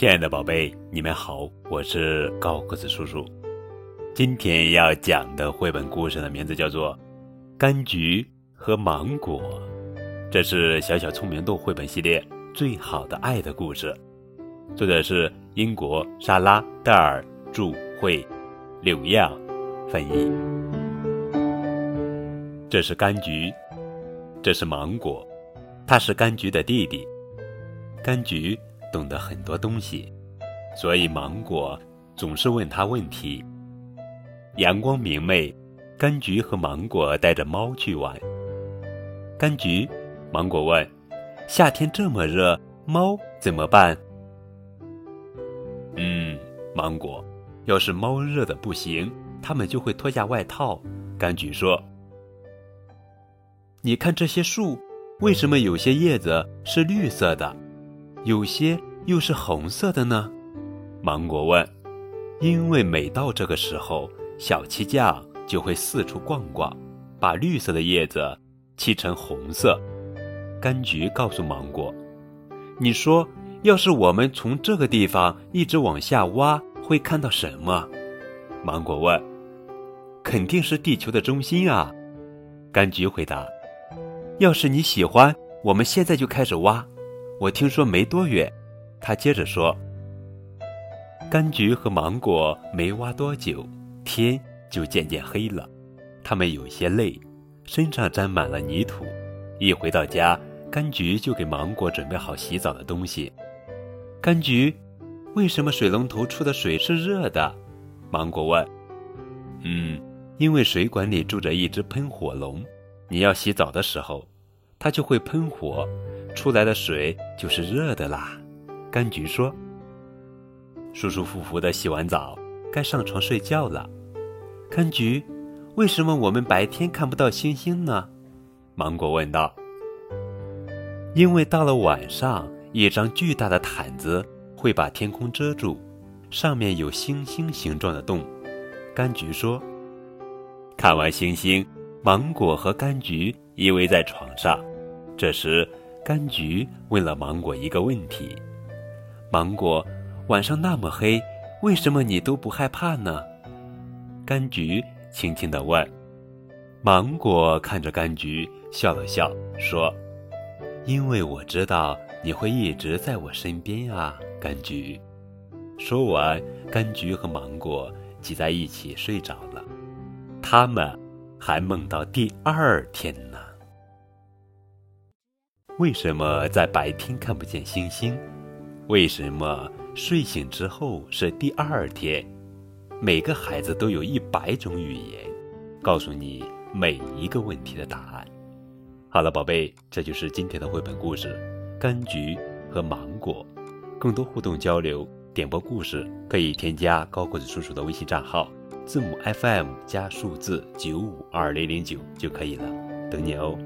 亲爱的宝贝，你们好，我是高个子叔叔。今天要讲的绘本故事的名字叫做《柑橘和芒果》，这是小小聪明豆绘本系列最好的爱的故事。作者是英国莎拉·戴尔著，绘，柳样翻译。这是柑橘，这是芒果，他是柑橘的弟弟。柑橘懂得很多东西，所以芒果总是问他问题。阳光明媚，柑橘和芒果带着猫去玩。柑橘，芒果问：“夏天这么热，猫怎么办？”嗯，芒果，要是猫热的不行，它们就会脱下外套。柑橘说：“你看这些树，为什么有些叶子是绿色的？”有些又是红色的呢，芒果问：“因为每到这个时候，小漆匠就会四处逛逛，把绿色的叶子漆成红色。”柑橘告诉芒果：“你说，要是我们从这个地方一直往下挖，会看到什么？”芒果问：“肯定是地球的中心啊。”柑橘回答：“要是你喜欢，我们现在就开始挖。”我听说没多远，他接着说：“柑橘和芒果没挖多久，天就渐渐黑了。他们有些累，身上沾满了泥土。一回到家，柑橘就给芒果准备好洗澡的东西。柑橘，为什么水龙头出的水是热的？”芒果问。“嗯，因为水管里住着一只喷火龙，你要洗澡的时候，它就会喷火。”出来的水就是热的啦，柑橘说：“舒舒服服的洗完澡，该上床睡觉了。”柑橘，为什么我们白天看不到星星呢？芒果问道。“因为到了晚上，一张巨大的毯子会把天空遮住，上面有星星形状的洞。”柑橘说。看完星星，芒果和柑橘依偎在床上，这时。柑橘问了芒果一个问题：“芒果，晚上那么黑，为什么你都不害怕呢？”柑橘轻轻地问。芒果看着柑橘，笑了笑，说：“因为我知道你会一直在我身边啊，柑橘。”说完，柑橘和芒果挤在一起睡着了。他们还梦到第二天呢。为什么在白天看不见星星？为什么睡醒之后是第二天？每个孩子都有一百种语言，告诉你每一个问题的答案。好了，宝贝，这就是今天的绘本故事《柑橘和芒果》。更多互动交流、点播故事，可以添加高个子叔叔的微信账号，字母 FM 加数字九五二零零九就可以了，等你哦。